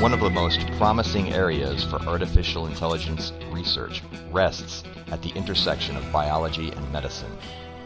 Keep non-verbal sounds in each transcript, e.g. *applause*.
One of the most promising areas for artificial intelligence research rests at the intersection of biology and medicine.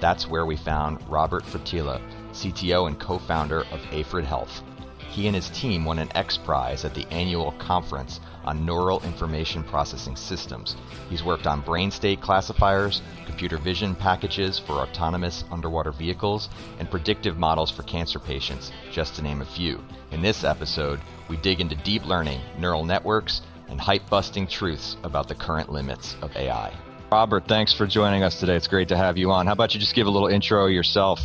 That's where we found Robert Fratila, CTO and co founder of Aifred Health. He and his team won an X Prize at the annual conference on neural information processing systems. He's worked on brain state classifiers, computer vision packages for autonomous underwater vehicles, and predictive models for cancer patients, just to name a few. In this episode, we dig into deep learning, neural networks, and hype busting truths about the current limits of AI. Robert, thanks for joining us today. It's great to have you on. How about you just give a little intro yourself?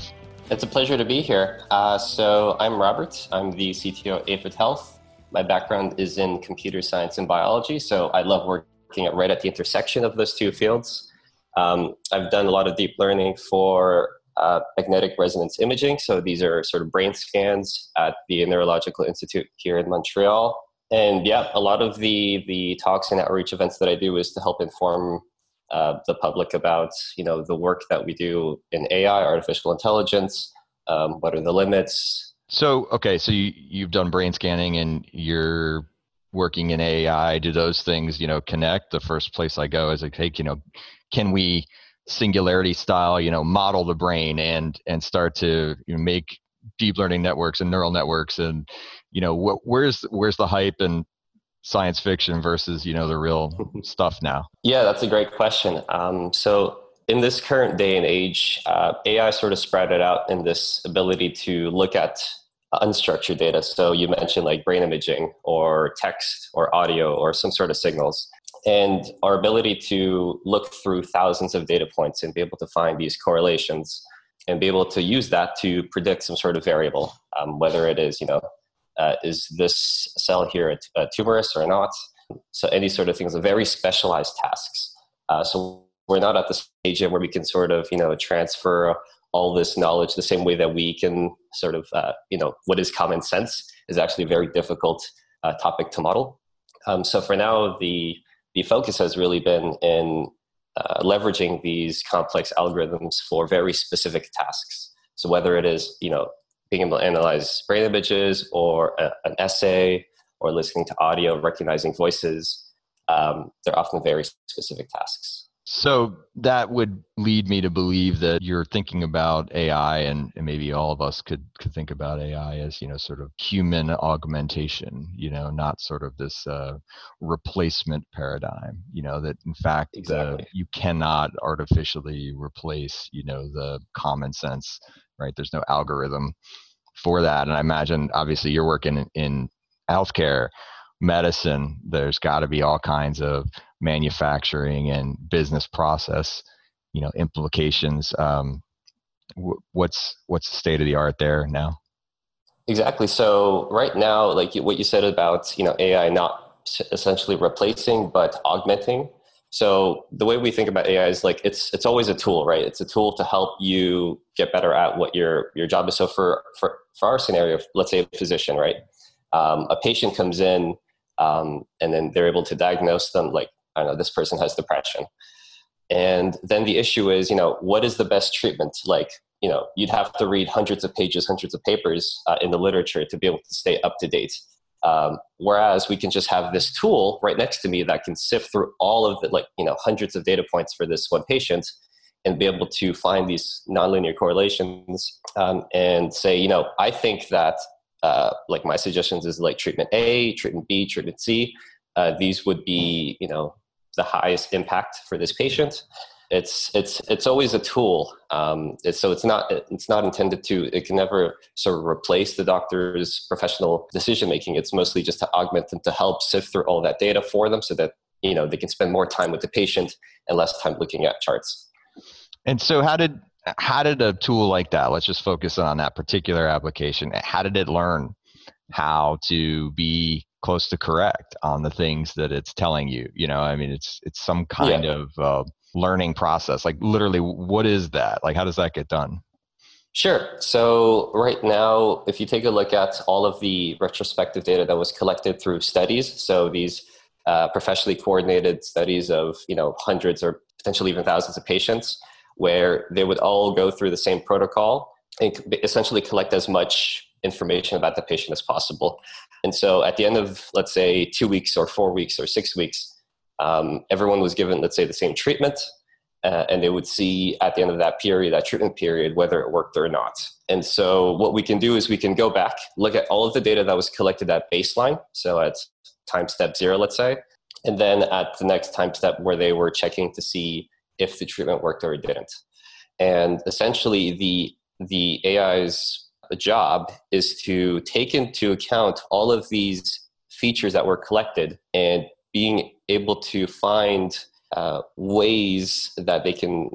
It's a pleasure to be here. Uh, so, I'm Robert. I'm the CTO at Aifred Health. My background is in computer science and biology, so I love working at, right at the intersection of those two fields. Um, I've done a lot of deep learning for uh, magnetic resonance imaging. So these are sort of brain scans at the Neurological Institute here in Montreal. And yeah, a lot of the the talks and outreach events that I do is to help inform uh, the public about you know the work that we do in AI, artificial intelligence. Um, what are the limits? So okay, so you you've done brain scanning and you're working in AI. Do those things you know connect? The first place I go is like, hey, you know, can we singularity style you know model the brain and and start to you know, make deep learning networks and neural networks and you know wh- where's where's the hype and science fiction versus you know the real *laughs* stuff now yeah that's a great question um, so in this current day and age, uh, AI sort of spread it out in this ability to look at unstructured data. So you mentioned like brain imaging or text or audio or some sort of signals. And our ability to look through thousands of data points and be able to find these correlations and be able to use that to predict some sort of variable, um, whether it is, you know, uh, is this cell here a, tumorous or not? So any sort of things are very specialized tasks. Uh, so we're not at the stage where we can sort of you know transfer all this knowledge the same way that we can sort of uh, you know what is common sense is actually a very difficult uh, topic to model um, so for now the the focus has really been in uh, leveraging these complex algorithms for very specific tasks so whether it is you know being able to analyze brain images or a, an essay or listening to audio recognizing voices um, they're often very specific tasks so that would lead me to believe that you're thinking about AI, and, and, maybe all of us could could think about AI as you know sort of human augmentation, you know, not sort of this uh, replacement paradigm. You know that in fact exactly. uh, you cannot artificially replace you know the common sense, right? There's no algorithm for that, and I imagine obviously you're working in, in healthcare medicine, there's got to be all kinds of manufacturing and business process, you know, implications. Um, what's what's the state of the art there now? Exactly. So right now, like what you said about you know AI not essentially replacing but augmenting. So the way we think about AI is like it's it's always a tool, right? It's a tool to help you get better at what your your job is. So for for for our scenario, let's say a physician, right? Um, a patient comes in um, and then they're able to diagnose them like i don't know this person has depression and then the issue is you know what is the best treatment like you know you'd have to read hundreds of pages hundreds of papers uh, in the literature to be able to stay up to date um, whereas we can just have this tool right next to me that can sift through all of the like you know hundreds of data points for this one patient and be able to find these nonlinear correlations um, and say you know i think that uh, like my suggestions is like treatment A, treatment B, treatment C. Uh, these would be, you know, the highest impact for this patient. It's it's it's always a tool. Um, so it's not it's not intended to. It can never sort of replace the doctor's professional decision making. It's mostly just to augment them to help sift through all that data for them, so that you know they can spend more time with the patient and less time looking at charts. And so, how did how did a tool like that let's just focus on that particular application how did it learn how to be close to correct on the things that it's telling you you know i mean it's it's some kind yeah. of uh, learning process like literally what is that like how does that get done Sure. So right now, if you take a look at all of the retrospective data that was collected through studies, so these uh, professionally coordinated studies of you know hundreds or potentially even thousands of patients, where they would all go through the same protocol and essentially collect as much information about the patient as possible. And so at the end of, let's say, two weeks or four weeks or six weeks, um, everyone was given, let's say, the same treatment. Uh, and they would see at the end of that period, that treatment period, whether it worked or not. And so, what we can do is we can go back, look at all of the data that was collected at baseline, so at time step zero, let's say, and then at the next time step where they were checking to see if the treatment worked or it didn't. And essentially, the the AI's job is to take into account all of these features that were collected and being able to find uh, ways that they can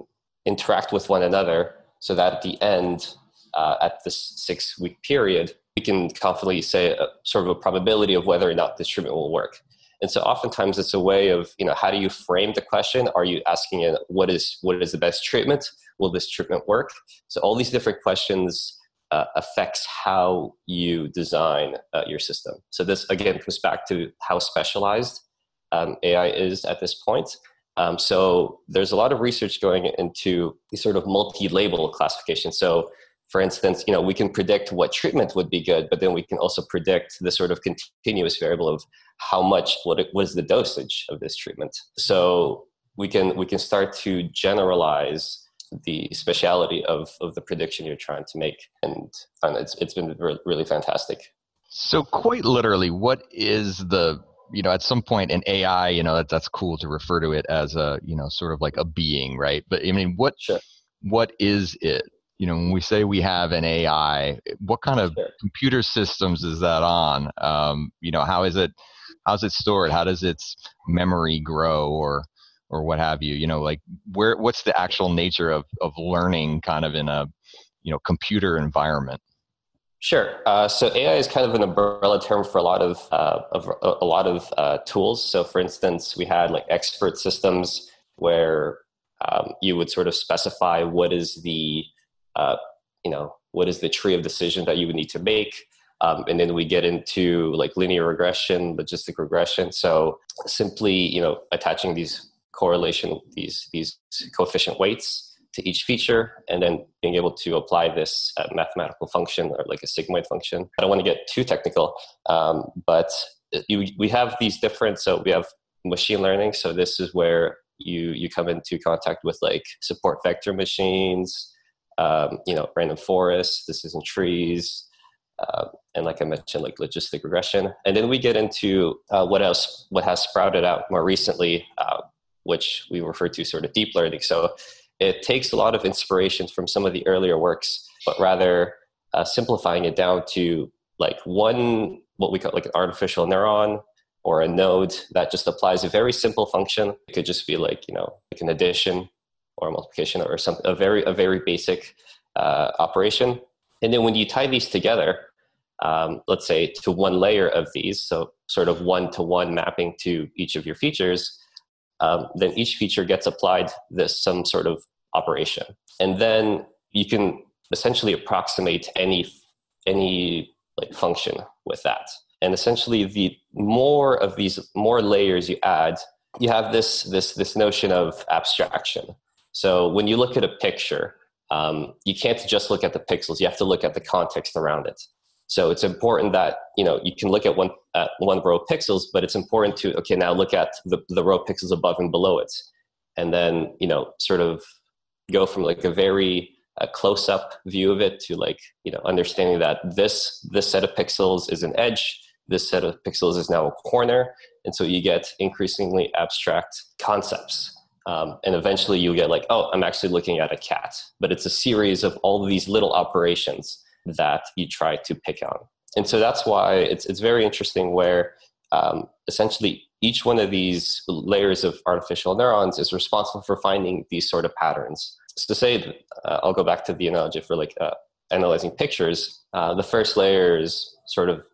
interact with one another so that at the end, uh, at this six week period, we can confidently say a, sort of a probability of whether or not this treatment will work. And so oftentimes it's a way of, you know, how do you frame the question? Are you asking it, what is, what is the best treatment? Will this treatment work? So all these different questions uh, affects how you design uh, your system. So this again comes back to how specialized um, AI is at this point. Um, so there's a lot of research going into these sort of multi-label classification. So for instance, you know, we can predict what treatment would be good, but then we can also predict the sort of continuous variable of how much, what, what is the dosage of this treatment. So we can, we can start to generalize the speciality of, of the prediction you're trying to make. And, and it's, it's been re- really fantastic. So quite literally, what is the you know at some point in ai you know that, that's cool to refer to it as a you know sort of like a being right but i mean what sure. what is it you know when we say we have an ai what kind of sure. computer systems is that on um, you know how is it how's it stored how does its memory grow or or what have you you know like where what's the actual nature of of learning kind of in a you know computer environment Sure. Uh, so AI is kind of an umbrella term for a lot of, uh, of a lot of uh, tools. So, for instance, we had like expert systems where um, you would sort of specify what is the uh, you know what is the tree of decision that you would need to make um, and then we get into like linear regression logistic regression so simply you know attaching these correlation these these coefficient weights to each feature and then being able to apply this uh, mathematical function or like a sigmoid function i don't want to get too technical um, but you, we have these different so we have machine learning so this is where you you come into contact with like support vector machines um, you know, random forests, decision trees, uh, and like I mentioned, like logistic regression. And then we get into uh, what else, what has sprouted out more recently, uh, which we refer to sort of deep learning. So it takes a lot of inspiration from some of the earlier works, but rather uh, simplifying it down to like one, what we call like an artificial neuron or a node that just applies a very simple function. It could just be like, you know, like an addition or a multiplication or something, a very, a very basic uh, operation. And then when you tie these together, um, let's say to one layer of these, so sort of one to one mapping to each of your features, um, then each feature gets applied this some sort of operation, and then you can essentially approximate any any like function with that. And essentially, the more of these more layers you add, you have this this this notion of abstraction. So when you look at a picture, um, you can't just look at the pixels. You have to look at the context around it. So it's important that you know you can look at one at one row of pixels, but it's important to okay now look at the the row of pixels above and below it, and then you know sort of go from like a very uh, close up view of it to like you know understanding that this this set of pixels is an edge, this set of pixels is now a corner, and so you get increasingly abstract concepts. Um, and eventually you get like, oh, I'm actually looking at a cat. But it's a series of all of these little operations that you try to pick on. And so that's why it's, it's very interesting where um, essentially each one of these layers of artificial neurons is responsible for finding these sort of patterns. So to say, uh, I'll go back to the analogy for like uh, analyzing pictures. Uh, the first layer is sort of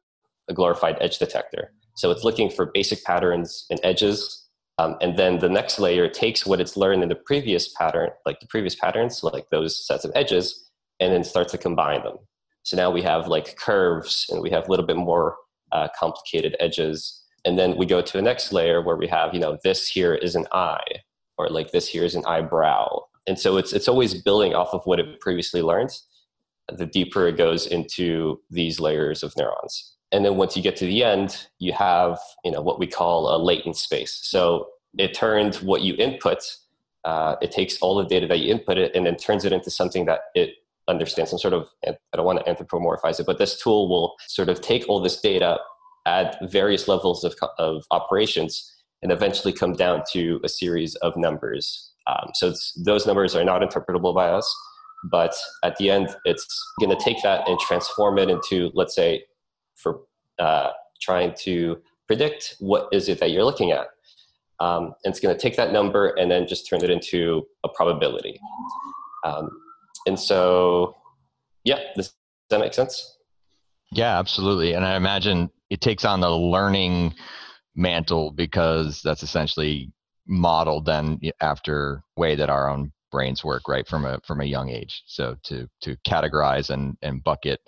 a glorified edge detector. So it's looking for basic patterns and edges um, and then the next layer takes what it's learned in the previous pattern, like the previous patterns, like those sets of edges, and then starts to combine them. So now we have like curves and we have a little bit more uh, complicated edges. And then we go to the next layer where we have, you know, this here is an eye, or like this here is an eyebrow. and so it's it's always building off of what it previously learned. The deeper it goes into these layers of neurons, and then once you get to the end, you have you know what we call a latent space. So it turned what you input. Uh, it takes all the data that you input it and then turns it into something that it understands some sort of i don't want to anthropomorphize it but this tool will sort of take all this data at various levels of, of operations and eventually come down to a series of numbers. Um, so those numbers are not interpretable by us but at the end it's going to take that and transform it into let's say for uh, trying to predict what is it that you're looking at. Um, and it's going to take that number and then just turn it into a probability. Um, and so yeah does that make sense? Yeah absolutely. And i imagine it takes on the learning mantle because that's essentially modeled then after way that our own brains work right from a from a young age. So to to categorize and and bucket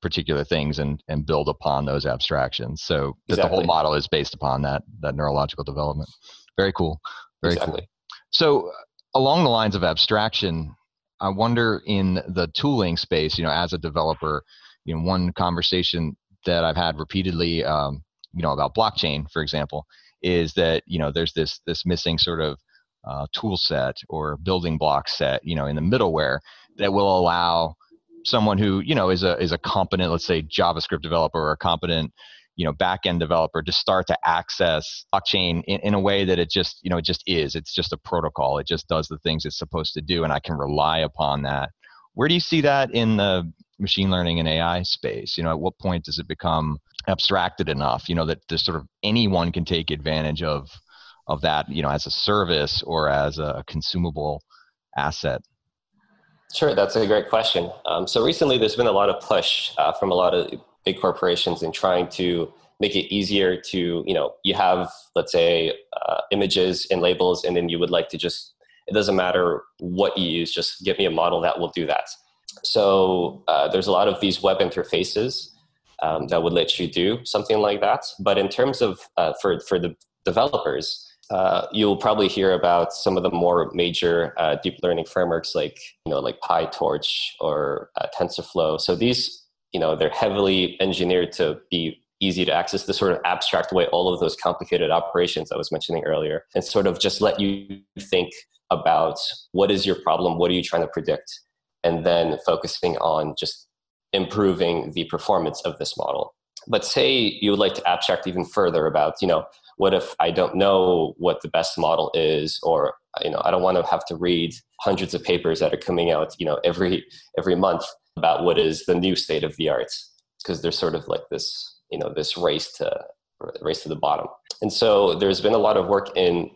particular things and and build upon those abstractions. So that exactly. the whole model is based upon that that neurological development. Very cool. Very exactly. cool so along the lines of abstraction I wonder in the tooling space, you know, as a developer, you know, one conversation that I've had repeatedly, um, you know, about blockchain, for example, is that you know there's this this missing sort of uh, tool set or building block set, you know, in the middleware that will allow someone who you know is a is a competent, let's say, JavaScript developer or a competent you know backend developer to start to access blockchain in, in a way that it just you know it just is. It's just a protocol. It just does the things it's supposed to do and i can rely upon that. Where do you see that in the machine learning and ai space? You know at what point does it become abstracted enough you know that this sort of anyone can take advantage of of that you know as a service or as a consumable asset? Sure, that's a great question. Um, so recently, there's been a lot of push uh, from a lot of big corporations in trying to make it easier to you know you have let's say uh, images and labels and then you would like to just it doesn't matter what you use just give me a model that will do that. So uh, there's a lot of these web interfaces um, that would let you do something like that. But in terms of uh, for for the developers uh, you'll probably hear about some of the more major uh, deep learning frameworks like you know like pytorch or uh, tensorflow. So these you know they're heavily engineered to be easy to access to sort of abstract away all of those complicated operations I was mentioning earlier and sort of just let you think about what is your problem, what are you trying to predict, and then focusing on just improving the performance of this model. But say you would like to abstract even further about, you know, what if I don't know what the best model is, or you know, I don't want to have to read hundreds of papers that are coming out, you know, every every month about what is the new state of the arts because there's sort of like this you know this race to race to the bottom. And so there's been a lot of work in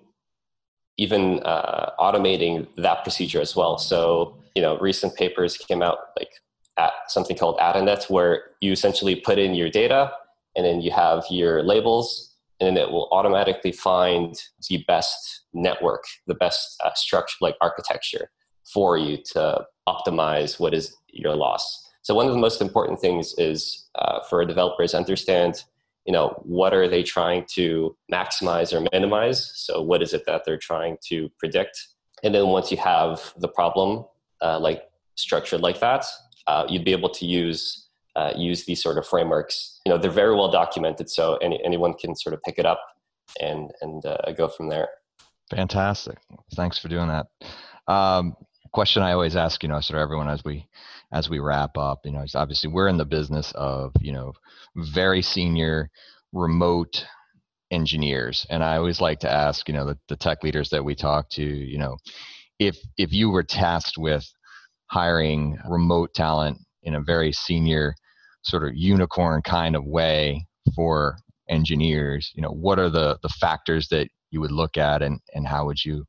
even uh, automating that procedure as well. So you know recent papers came out like at something called AdaNet where you essentially put in your data and then you have your labels and then it will automatically find the best network the best uh, structure like architecture for you to optimize what is your loss. So one of the most important things is uh, for to understand, you know, what are they trying to maximize or minimize? So what is it that they're trying to predict? And then once you have the problem uh, like structured like that, uh, you'd be able to use uh, use these sort of frameworks. You know, they're very well documented, so any, anyone can sort of pick it up and and uh, go from there. Fantastic! Thanks for doing that. Um, question I always ask, you know, sort of everyone as we as we wrap up, you know, obviously we're in the business of, you know, very senior remote engineers. And I always like to ask, you know, the, the tech leaders that we talk to, you know, if if you were tasked with hiring remote talent in a very senior sort of unicorn kind of way for engineers, you know, what are the the factors that you would look at and and how would you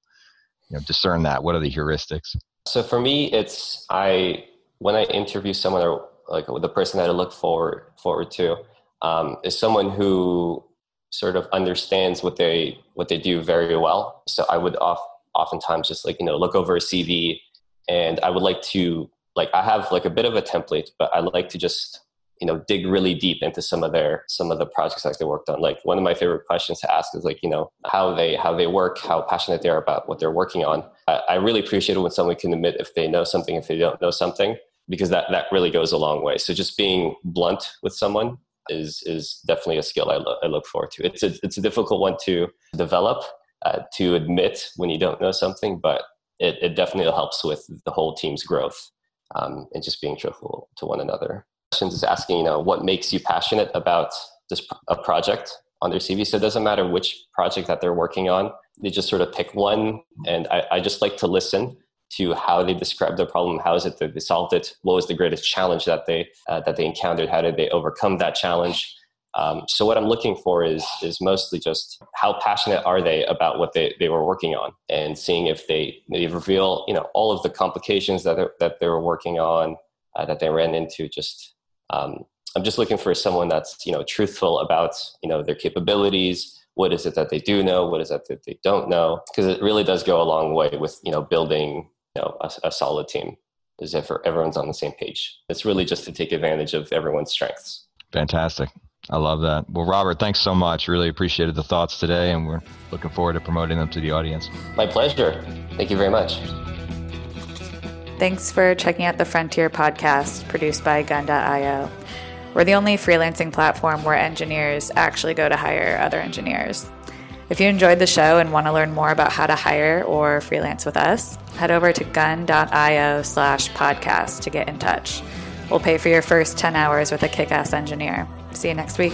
you know discern that? What are the heuristics? So for me, it's I when I interview someone or like the person that I look forward forward to um, is someone who sort of understands what they what they do very well. So I would off, oftentimes just like you know look over a CV, and I would like to like I have like a bit of a template, but I like to just you know dig really deep into some of their some of the projects that they worked on. Like one of my favorite questions to ask is like you know how they how they work how passionate they are about what they're working on. I, I really appreciate it when someone can admit if they know something if they don't know something because that that really goes a long way. So just being blunt with someone is is definitely a skill I, lo- I look forward to. It's a, it's a difficult one to develop uh, to admit when you don't know something but it, it definitely helps with the whole team's growth um, and just being truthful to one another is asking, you know, what makes you passionate about this a project on their CV. So it doesn't matter which project that they're working on. They just sort of pick one, and I, I just like to listen to how they describe the problem. How is it that they solved it? What was the greatest challenge that they uh, that they encountered? How did they overcome that challenge? Um, so what I'm looking for is is mostly just how passionate are they about what they, they were working on, and seeing if they they reveal you know all of the complications that that they were working on uh, that they ran into. Just um, I'm just looking for someone that's you know truthful about you know their capabilities. What is it that they do know? What is it that they don't know? Because it really does go a long way with you know building you know a, a solid team. Is if everyone's on the same page. It's really just to take advantage of everyone's strengths. Fantastic. I love that. Well, Robert, thanks so much. Really appreciated the thoughts today, and we're looking forward to promoting them to the audience. My pleasure. Thank you very much. Thanks for checking out the Frontier podcast produced by Gun.io. We're the only freelancing platform where engineers actually go to hire other engineers. If you enjoyed the show and want to learn more about how to hire or freelance with us, head over to gun.io slash podcast to get in touch. We'll pay for your first 10 hours with a kick ass engineer. See you next week.